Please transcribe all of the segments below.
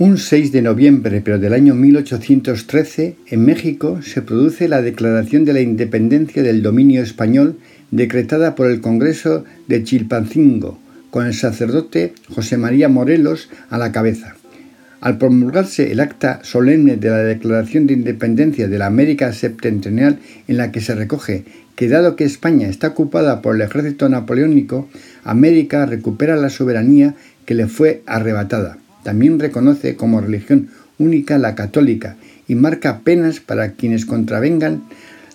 Un 6 de noviembre, pero del año 1813, en México se produce la Declaración de la Independencia del Dominio Español decretada por el Congreso de Chilpancingo, con el sacerdote José María Morelos a la cabeza. Al promulgarse el acta solemne de la Declaración de Independencia de la América Septentrional, en la que se recoge que dado que España está ocupada por el ejército napoleónico, América recupera la soberanía que le fue arrebatada. También reconoce como religión única la católica y marca penas para quienes contravengan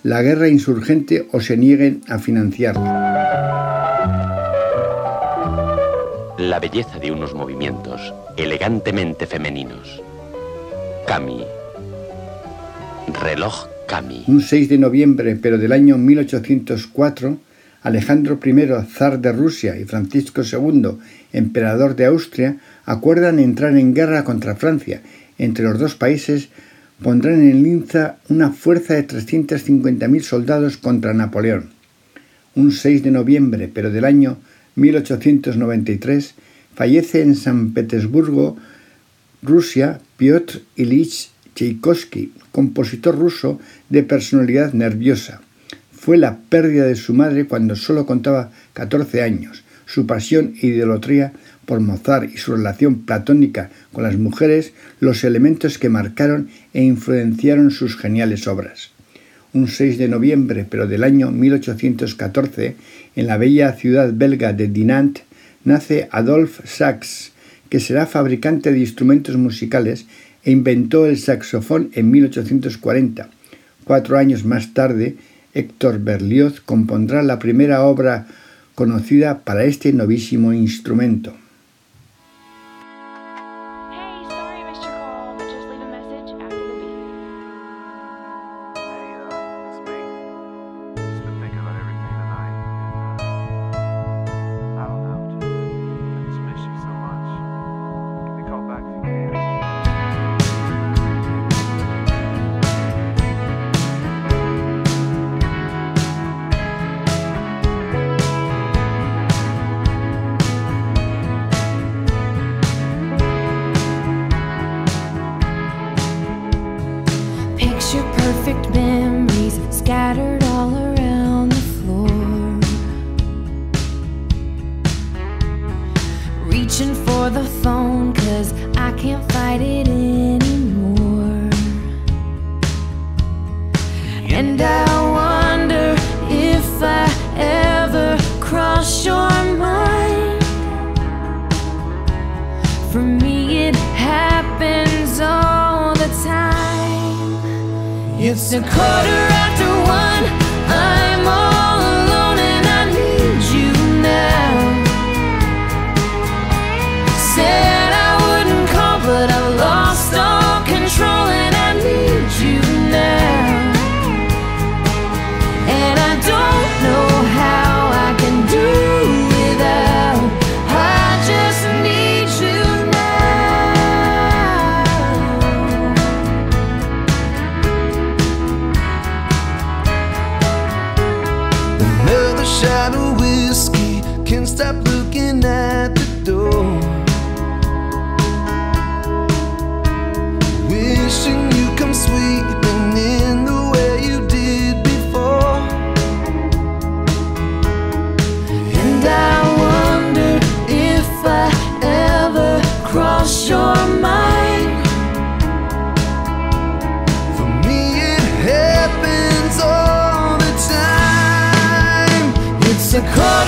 la guerra insurgente o se nieguen a financiarla. La belleza de unos movimientos elegantemente femeninos. Cami. Reloj Cami. Un 6 de noviembre, pero del año 1804, Alejandro I, zar de Rusia, y Francisco II, emperador de Austria, acuerdan entrar en guerra contra Francia. Entre los dos países pondrán en Linza una fuerza de 350.000 soldados contra Napoleón. Un 6 de noviembre, pero del año 1893, fallece en San Petersburgo, Rusia, Piotr Ilich Tchaikovsky, compositor ruso de personalidad nerviosa. Fue la pérdida de su madre cuando solo contaba 14 años. Su pasión e idolatría por Mozart y su relación platónica con las mujeres los elementos que marcaron e influenciaron sus geniales obras. Un 6 de noviembre, pero del año 1814, en la bella ciudad belga de Dinant, nace Adolphe Sax, que será fabricante de instrumentos musicales e inventó el saxofón en 1840. Cuatro años más tarde, Héctor Berlioz compondrá la primera obra conocida para este novísimo instrumento. It's a quarter shadow whiskey. Can stop Mexico.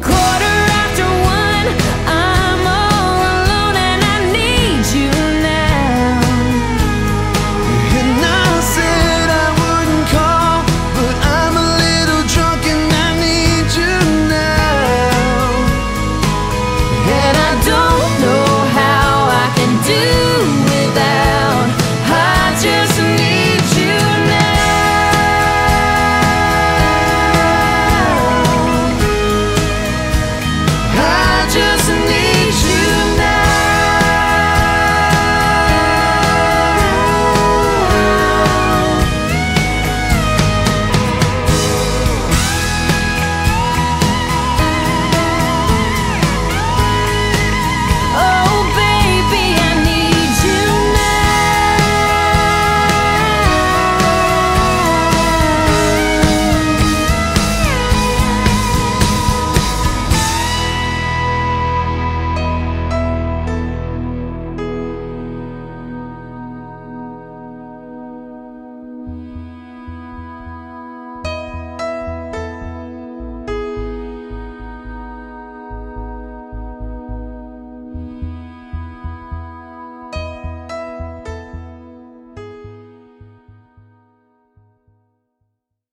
quarter after one.